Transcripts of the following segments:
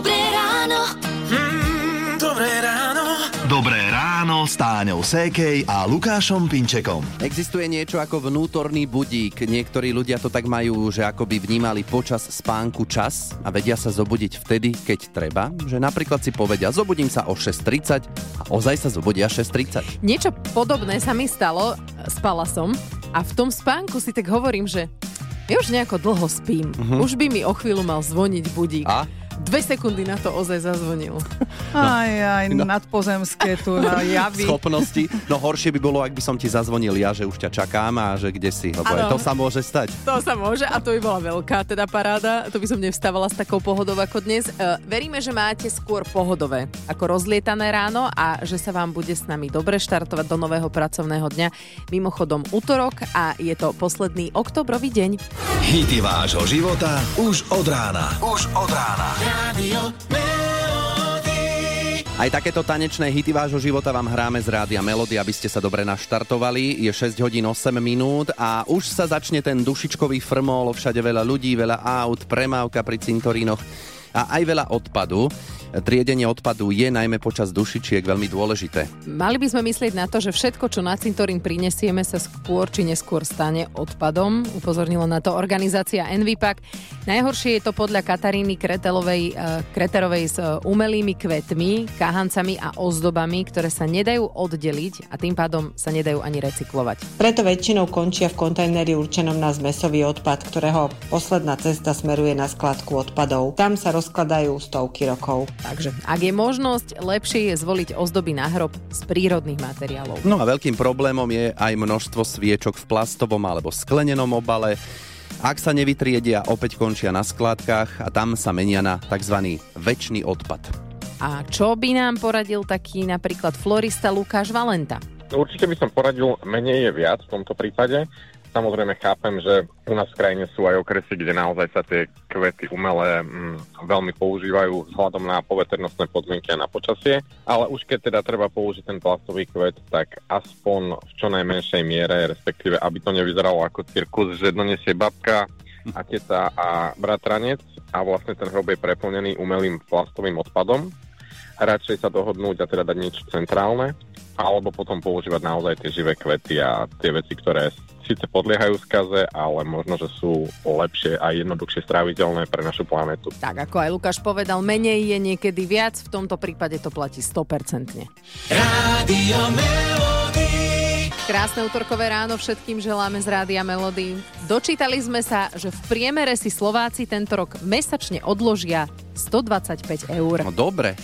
Dobré ráno. Mm, dobré ráno. Dobré ráno s Táňou Sékej a Lukášom Pinčekom. Existuje niečo ako vnútorný budík. Niektorí ľudia to tak majú, že ako by vnímali počas spánku čas a vedia sa zobudiť vtedy, keď treba. Že napríklad si povedia, zobudím sa o 6.30 a ozaj sa zobudia 6.30. Niečo podobné sa mi stalo, spala som a v tom spánku si tak hovorím, že ja už nejako dlho spím. Uh-huh. Už by mi o chvíľu mal zvoniť budík. A? Dve sekundy na to ozaj zazvonil. Aj, aj, No. nadpozemské tu na javy. Schopnosti. No horšie by bolo, ak by som ti zazvonil ja, že už ťa čakám a že kde si, lebo to sa môže stať. To sa môže a to by bola veľká teda paráda. To by som nevstávala s takou pohodou ako dnes. E, veríme, že máte skôr pohodové ako rozlietané ráno a že sa vám bude s nami dobre štartovať do nového pracovného dňa. Mimochodom útorok a je to posledný oktobrový deň. Hity vášho života už od rána. Už od rána. Melody. Aj takéto tanečné hity vášho života vám hráme z Rádia Melody, aby ste sa dobre naštartovali. Je 6 hodín 8 minút a už sa začne ten dušičkový frmol, všade veľa ľudí, veľa aut, premávka pri cintorínoch a aj veľa odpadu. Triedenie odpadu je najmä počas dušičiek veľmi dôležité. Mali by sme myslieť na to, že všetko, čo na cintorín prinesieme, sa skôr či neskôr stane odpadom. Upozornila na to organizácia Envipak. Najhoršie je to podľa Kataríny Kretelovej, eh, Kreterovej s eh, umelými kvetmi, kahancami a ozdobami, ktoré sa nedajú oddeliť a tým pádom sa nedajú ani recyklovať. Preto väčšinou končia v kontajneri určenom na zmesový odpad, ktorého posledná cesta smeruje na skladku odpadov. Tam sa rozkladajú stovky rokov. Takže ak je možnosť, lepšie je zvoliť ozdoby na hrob z prírodných materiálov. No a veľkým problémom je aj množstvo sviečok v plastovom alebo sklenenom obale. Ak sa nevytriedia, opäť končia na skládkach a tam sa menia na tzv. väčší odpad. A čo by nám poradil taký napríklad florista Lukáš Valenta? Určite by som poradil, menej je viac v tomto prípade. Samozrejme chápem, že u nás v krajine sú aj okresy, kde naozaj sa tie kvety umelé mm, veľmi používajú vzhľadom na poveternostné podmienky a na počasie, ale už keď teda treba použiť ten plastový kvet, tak aspoň v čo najmenšej miere, respektíve aby to nevyzeralo ako cirkus, že donesie babka a teta a bratranec a vlastne ten hrob je preplnený umelým plastovým odpadom, radšej sa dohodnúť a teda dať niečo centrálne, alebo potom používať naozaj tie živé kvety a tie veci, ktoré síce podliehajú skaze, ale možno, že sú lepšie a jednoduchšie stráviteľné pre našu planetu. Tak ako aj Lukáš povedal, menej je niekedy viac, v tomto prípade to platí 100%. Radio Melody. Krásne útorkové ráno všetkým želáme z Rádia Melody. Dočítali sme sa, že v priemere si Slováci tento rok mesačne odložia 125 eur. No dobre,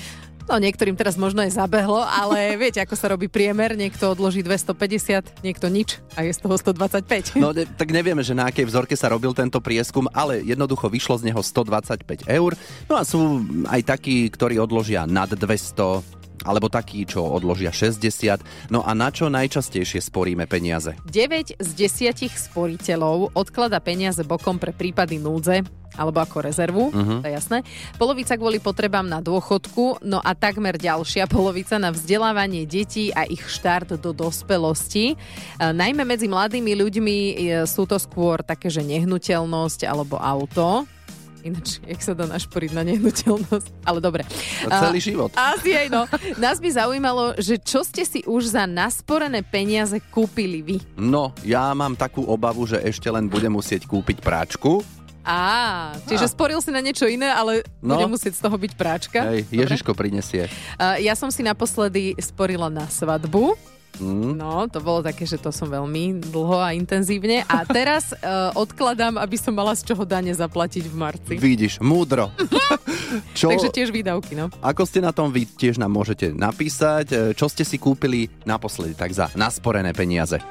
No niektorým teraz možno aj zabehlo, ale viete, ako sa robí priemer. Niekto odloží 250, niekto nič a je z toho 125. No ne, tak nevieme, že na akej vzorke sa robil tento prieskum, ale jednoducho vyšlo z neho 125 eur. No a sú aj takí, ktorí odložia nad 200 alebo takí, čo odložia 60. No a na čo najčastejšie sporíme peniaze? 9 z 10 sporiteľov odklada peniaze bokom pre prípady núdze alebo ako rezervu, uh-huh. to je jasné. Polovica kvôli potrebám na dôchodku, no a takmer ďalšia polovica na vzdelávanie detí a ich štart do dospelosti. E, najmä medzi mladými ľuďmi e, sú to skôr také, že nehnuteľnosť alebo auto. Ináč, jak sa dá našporiť na nehnuteľnosť? Ale dobre. Celý A- život. Asi aj no. Nás by zaujímalo, že čo ste si už za nasporené peniaze kúpili vy? No, ja mám takú obavu, že ešte len budem musieť kúpiť práčku. Á, čiže sporil si na niečo iné, ale No. bude musieť z toho byť práčka. Hej. Ježiško prinesie. Uh, ja som si naposledy sporila na svadbu. Mm. No, to bolo také, že to som veľmi dlho a intenzívne. A teraz uh, odkladám, aby som mala z čoho dane zaplatiť v marci. Vidíš, múdro. Čo, Takže tiež výdavky, no. ako ste na tom vy tiež nám môžete napísať, e, čo ste si kúpili naposledy, tak za nasporené peniaze.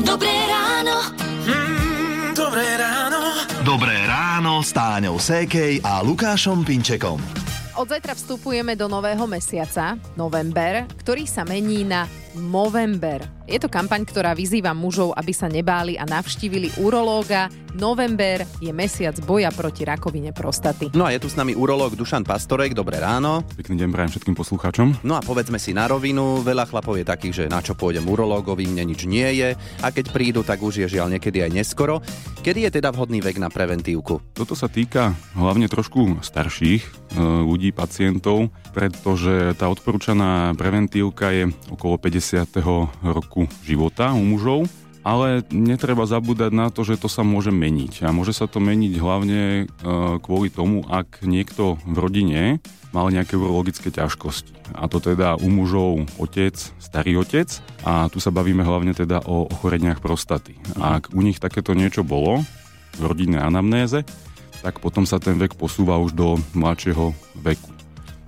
Dobré ráno. Mm, dobré ráno. Dobré ráno s Táňou Sékej a Lukášom Pinčekom. Od zajtra vstupujeme do nového mesiaca, november, ktorý sa mení na Movember. Je to kampaň, ktorá vyzýva mužov, aby sa nebáli a navštívili urológa. November je mesiac boja proti rakovine prostaty. No a je tu s nami urológ Dušan Pastorek, dobré ráno. Pekný deň prajem všetkým poslucháčom. No a povedzme si na rovinu, veľa chlapov je takých, že na čo pôjdem urológovi, mne nič nie je a keď prídu, tak už je žiaľ niekedy aj neskoro. Kedy je teda vhodný vek na preventívku? Toto sa týka hlavne trošku starších e, ľudí, pacientov, pretože tá odporúčaná preventívka je okolo 50. roku života u mužov. Ale netreba zabúdať na to, že to sa môže meniť. A môže sa to meniť hlavne e, kvôli tomu, ak niekto v rodine mal nejaké urologické ťažkosti. A to teda u mužov otec, starý otec. A tu sa bavíme hlavne teda o ochoreniach prostaty. A ak u nich takéto niečo bolo v rodinnej anamnéze, tak potom sa ten vek posúva už do mladšieho veku.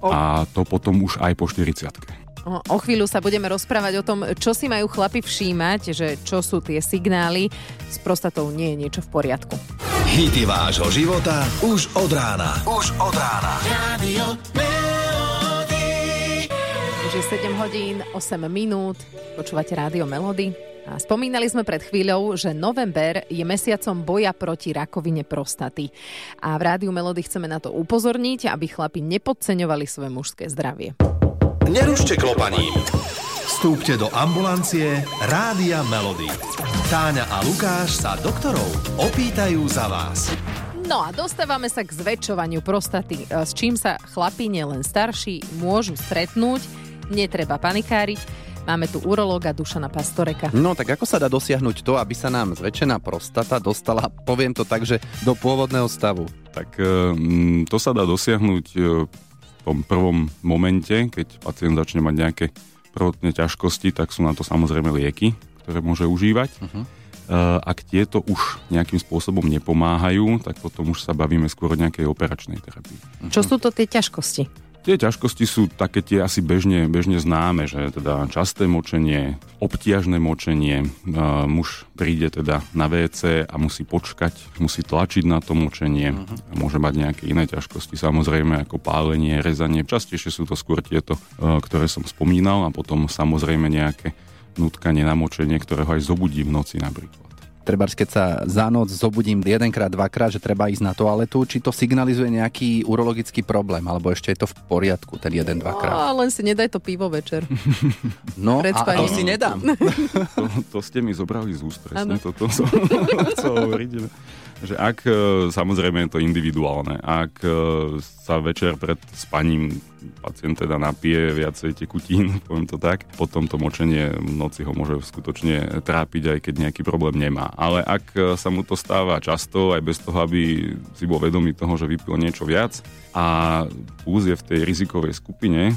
A to potom už aj po 40 O, chvíľu sa budeme rozprávať o tom, čo si majú chlapi všímať, že čo sú tie signály. S prostatou nie je niečo v poriadku. Hity vášho života už od rána. Už od rána. Už je 7 hodín, 8 minút. Počúvate rádio Melody. A spomínali sme pred chvíľou, že november je mesiacom boja proti rakovine prostaty. A v rádiu Melody chceme na to upozorniť, aby chlapi nepodceňovali svoje mužské zdravie. Nerušte klopaním. Vstúpte do ambulancie Rádia Melody. Táňa a Lukáš sa doktorov opýtajú za vás. No a dostávame sa k zväčšovaniu prostaty, e, s čím sa chlapi, nielen starší, môžu stretnúť. Netreba panikáriť. Máme tu urológa Dušana Pastoreka. No tak ako sa dá dosiahnuť to, aby sa nám zväčšená prostata dostala, poviem to tak, že do pôvodného stavu? Tak e, to sa dá dosiahnuť e, tom prvom momente, keď pacient začne mať nejaké prvotné ťažkosti, tak sú na to samozrejme lieky, ktoré môže užívať. Uh-huh. Ak tieto už nejakým spôsobom nepomáhajú, tak potom už sa bavíme skôr o nejakej operačnej terapii. Čo sú to tie ťažkosti? Tie ťažkosti sú také tie asi bežne, bežne známe, že teda časté močenie, obtiažné močenie, uh, muž príde teda na WC a musí počkať, musí tlačiť na to močenie, uh-huh. môže mať nejaké iné ťažkosti, samozrejme ako pálenie, rezanie, častejšie sú to skôr tieto, uh, ktoré som spomínal a potom samozrejme nejaké nutkanie na močenie, ktoré ho aj zobudí v noci napríklad treba, keď sa za noc zobudím jedenkrát, dvakrát, že treba ísť na toaletu, či to signalizuje nejaký urologický problém, alebo ešte je to v poriadku, ten jeden, dvakrát. No, len si nedaj to pivo večer. No, Pred a, to si nedám. To, to ste mi zobrali z úst, presne toto som chcel hovoriť. že- Že ak, e, samozrejme je to individuálne, ak e, sa večer pred spaním pacient teda napije viacej tekutín, poviem to tak, potom to močenie v noci ho môže skutočne trápiť, aj keď nejaký problém nemá. Ale ak e, sa mu to stáva často, aj bez toho, aby si bol vedomý toho, že vypil niečo viac a púz je v tej rizikovej skupine e,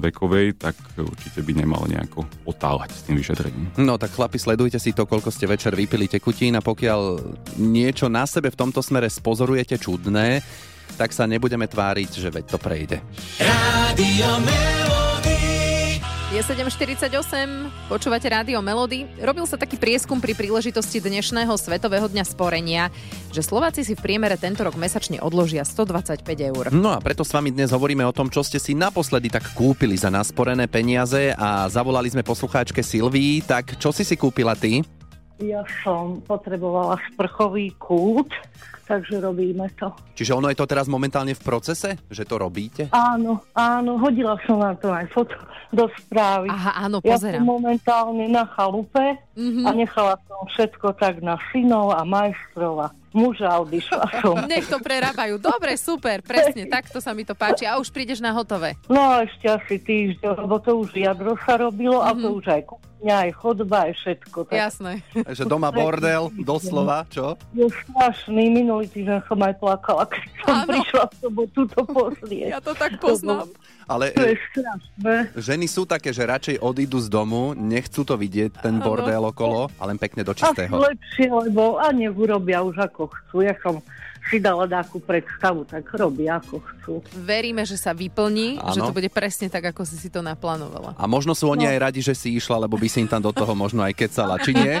vekovej, tak určite by nemal nejako otáľať s tým vyšetrením. No tak chlapi, sledujte si to, koľko ste večer vypili tekutín a pokiaľ niečo na sebe v tomto smere spozorujete čudné, tak sa nebudeme tváriť, že veď to prejde. Rádio. Je 7.48, počúvate rádio Melody. Robil sa taký prieskum pri príležitosti dnešného Svetového dňa sporenia, že Slováci si v priemere tento rok mesačne odložia 125 eur. No a preto s vami dnes hovoríme o tom, čo ste si naposledy tak kúpili za nasporené peniaze a zavolali sme poslucháčke Silvii. Tak čo si si kúpila ty? Ja som potrebovala sprchový kút, takže robíme to. Čiže ono je to teraz momentálne v procese, že to robíte? Áno, áno, hodila som vám to aj foto do správy. Aha, áno, ja pozerám. som momentálne na chalupe Mhm. a nechala som všetko tak na synov a majstrov a muža odišla som. Nech to prerábajú. Dobre, super, presne, takto sa mi to páči. A už prídeš na hotové. No a ešte asi týždeň, lebo to už jadro sa robilo a to už aj aj chodba, aj všetko. Tak Jasné. Že doma bordel, doslova, čo? je strašný, minulý týždeň som aj plakala, keď som Áno. prišla v sobotu to pozrieť. Ja to tak poznám. Ale To je e, strašné. ženy sú také, že radšej odídu z domu, nechcú to vidieť, ten Áno. bordel okolo, ale len pekne do čistého. lepšie, lebo a nech urobia už ako chcú. Ja som si dala takú predstavu, tak robia ako chcú. Veríme, že sa vyplní, Áno. že to bude presne tak, ako si si to naplánovala. A možno sú oni aj radi, že si išla, lebo by si im tam do toho možno aj kecala, či nie?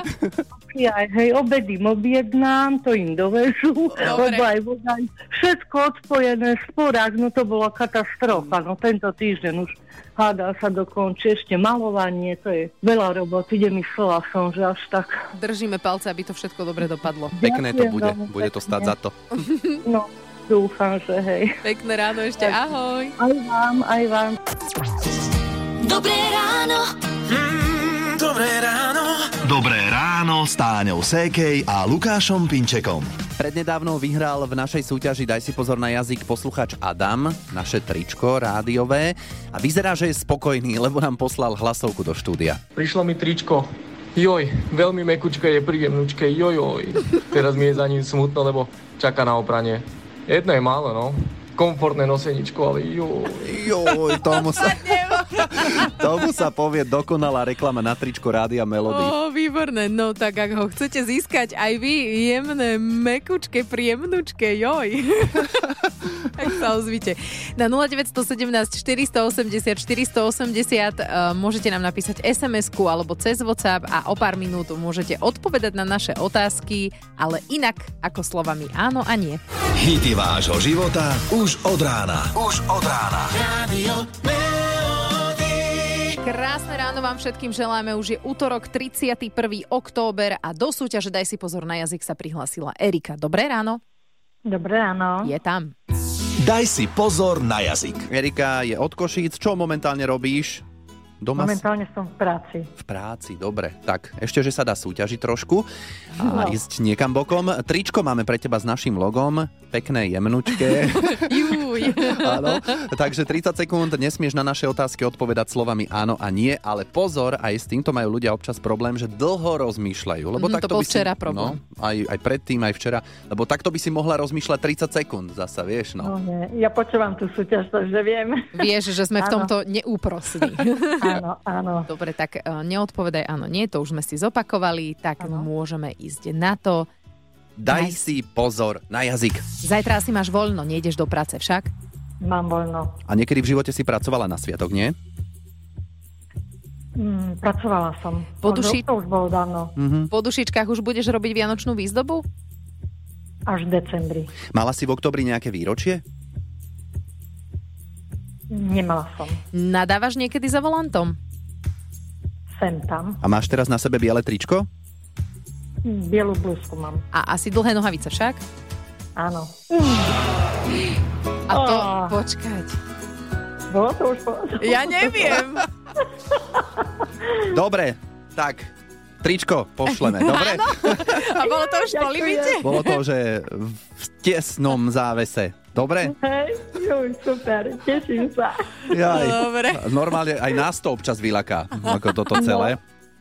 Ja hej, obedy im objednám, to im dovezú, lebo aj voda, všetko odpojené, sporák, no to bola katastrofa. No tento týždeň už hádá sa dokončí ešte malovanie, to je veľa roboty, nemyslela som, že až tak. Držíme palce, aby to všetko dobre dopadlo. Pekné to bude, bude to stať za to. No, dúfam, že hej. Pekné ráno ešte, ahoj. Aj vám, aj vám. Dobré ráno. Mm, dobré ráno. Dobré ráno s Táňou Sékej a Lukášom Pinčekom. Prednedávno vyhral v našej súťaži Daj si pozor na jazyk posluchač Adam, naše tričko rádiové a vyzerá, že je spokojný, lebo nám poslal hlasovku do štúdia. Prišlo mi tričko. Joj, veľmi mekučké je príjemnúčke, jojoj. Teraz mi je za ním smutno, lebo čaká na opranie. Jedno je málo, no. Komfortné noseničko, ale joj. Joj, tomu sa, tomu sa povie dokonalá reklama na tričko Rádia Melody. Ó, výborné. No tak ak ho chcete získať aj vy, jemné, mekučké, príjemnučké, joj. tak sa ozvite. Na 0917 480 480 uh, môžete nám napísať SMS-ku alebo cez WhatsApp a o pár minút môžete odpovedať na naše otázky, ale inak ako slovami áno a nie. Hity vášho života už od rána. Už od rána. Radio. Krásne ráno vám všetkým želáme. Už je útorok 31. október a do súťaže Daj si pozor na jazyk sa prihlásila Erika. Dobré ráno. Dobré ráno. Je tam. Daj si pozor na jazyk. Erika je od Košíc. Čo momentálne robíš? Doma Momentálne som v práci. v práci, dobre. Tak, ešte, že sa dá súťažiť trošku a No. ísť niekam bokom. Tričko máme pre teba s našim logom. Pekné, jemnučké. Juj. Áno. Takže 30 sekúnd nesmieš na naše otázky odpovedať slovami áno a nie, ale pozor, aj s týmto majú ľudia občas problém, že dlho rozmýšľajú. Lebo to takto bol by si, včera problém. No, aj, aj predtým, aj včera. Lebo takto by si mohla rozmýšľať 30 sekúnd zasa, vieš. No. No nie, ja počúvam tú súťaž, takže viem. Vieš, že sme v Áno. tomto neúprosní. Áno, áno. Dobre, tak e, neodpovedaj áno, nie, to už sme si zopakovali, tak môžeme ísť na to. Daj Daj si pozor na jazyk. Zajtra asi máš voľno, nejdeš do práce však? Mám voľno. A niekedy v živote si pracovala na sviatok, nie? Mm, pracovala som. Poduši- To už bolo dávno. Mhm. Po dušičkách už budeš robiť vianočnú výzdobu? Až v decembri. Mala si v oktobri nejaké výročie? Nemala som. Nadávaš niekedy za volantom? Sem tam. A máš teraz na sebe biele tričko? Bielú blúzku mám. A asi dlhé nohavice však? Áno. A to, Á. počkať. Bolo to už po... Ja neviem. Dobre, tak tričko pošleme, dobre? A bolo to už po limite? Bolo to, že v tesnom závese. Dobre? Hej, juj, super, teším sa. Jaj. Dobre. Normálne aj nás to občas vylaká, ako toto celé.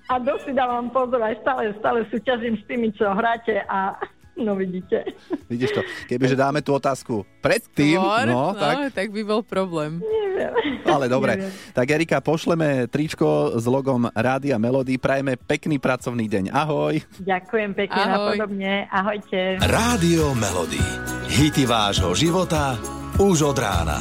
A dosť dávam pozor, aj stále, stále súťažím s tými, čo hráte a no vidíte. Vidíš to, kebyže dáme tú otázku predtým, Skôr? no, tak, tak by bol problém. Neviem. ale dobre. Neviem. Tak Erika, pošleme tričko s logom Rádia Melody. Prajeme pekný pracovný deň. Ahoj. Ďakujem pekne, Ahoj. napodobne. Ahojte. Rádio Melody. Hity vášho života už od rána.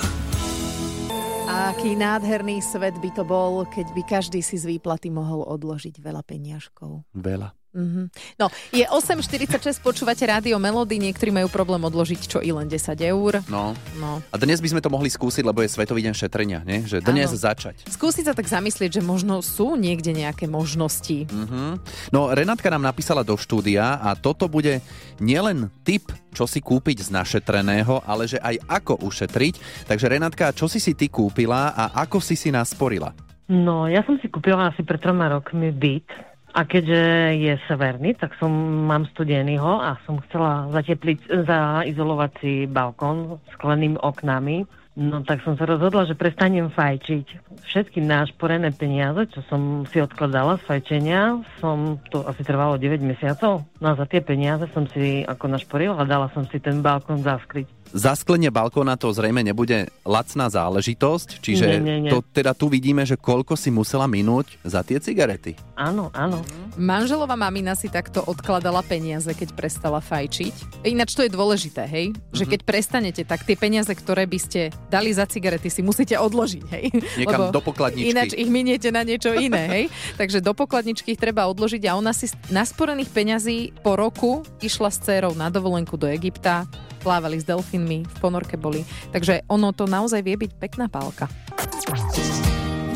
Aký nádherný svet by to bol, keď by každý si z výplaty mohol odložiť veľa peniažkov. Veľa. Mhm. No, je 8.46, počúvate rádio Melody, niektorí majú problém odložiť čo i len 10 eur. No. No. A dnes by sme to mohli skúsiť, lebo je Svetový deň šetrenia, nie? Že dnes Áno. začať. Skúsiť sa tak zamyslieť, že možno sú niekde nejaké možnosti. Mhm. No, Renátka nám napísala do štúdia a toto bude nielen tip, čo si kúpiť z našetreného, ale že aj ako ušetriť. Takže Renátka, čo si si ty kúpila a ako si si nasporila? No, ja som si kúpila asi pred troma rokmi byt a keďže je severný, tak som mám studený ho a som chcela zatepliť, zaizolovať si balkón s sklenými oknami. No tak som sa rozhodla, že prestanem fajčiť. Všetky nášporené peniaze, čo som si odkladala z fajčenia, som, to asi trvalo 9 mesiacov. No a za tie peniaze som si ako našporila a dala som si ten balkón zaskryť. Zasklenie balkóna to zrejme nebude lacná záležitosť, čiže Nie, nie, nie. to teda tu vidíme, že koľko si musela minúť za tie cigarety. Áno, áno. Manželová mamina si takto odkladala peniaze, keď prestala fajčiť. Ináč to je dôležité, hej? Že Mhm. keď prestanete, tak tie peniaze, ktoré by ste dali za cigarety, si musíte odložiť, hej? Niekam do pokladničky. Ináč ich miniete na niečo iné, hej? Takže do pokladničky ich treba odložiť a ona si z nasporených peňazí po roku išla s dcerou na dovolenku do Egypta, plávali s delfínmi, v ponorke boli. Takže ono to naozaj vie byť pekná pálka.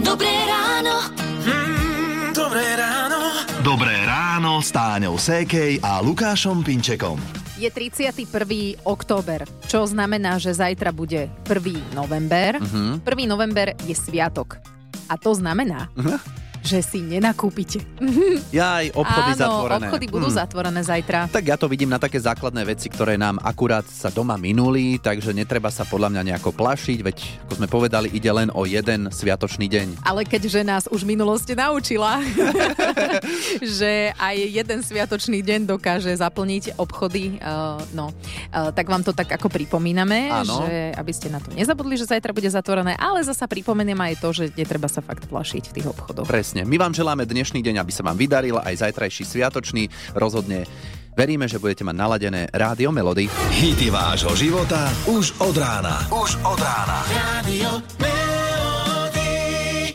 Dobré ráno. Mm, dobré ráno. Dobré ráno s Táňou Sékej a Lukášom Pinčekom. Je 31. október, čo znamená, že zajtra bude 1. november. Mhm. 1. november je sviatok. A to znamená, že si nenakúpite. Ja aj obchody Áno, zatvorené. obchody budú Hm. zatvorené zajtra. Tak ja to vidím na také základné veci, ktoré nám akurát sa doma minuli, takže netreba sa podľa mňa nejako plašiť, veď ako sme povedali, ide len o jeden sviatočný deň. Ale keďže nás už minulosť naučila, že aj jeden sviatočný deň dokáže zaplniť obchody, uh, no, uh, tak vám to tak ako pripomíname, Áno. že aby ste na to nezabudli, že zajtra bude zatvorené, ale zasa pripomeniem aj to, že netreba sa fakt plašiť v tých obchodoch. Presne. My vám želáme dnešný deň, aby sa vám vydaril, aj zajtrajší sviatočný. Rozhodne veríme, že budete mať naladené Rádio Melody. Hity vášho života už od rána. Už od rána. Radio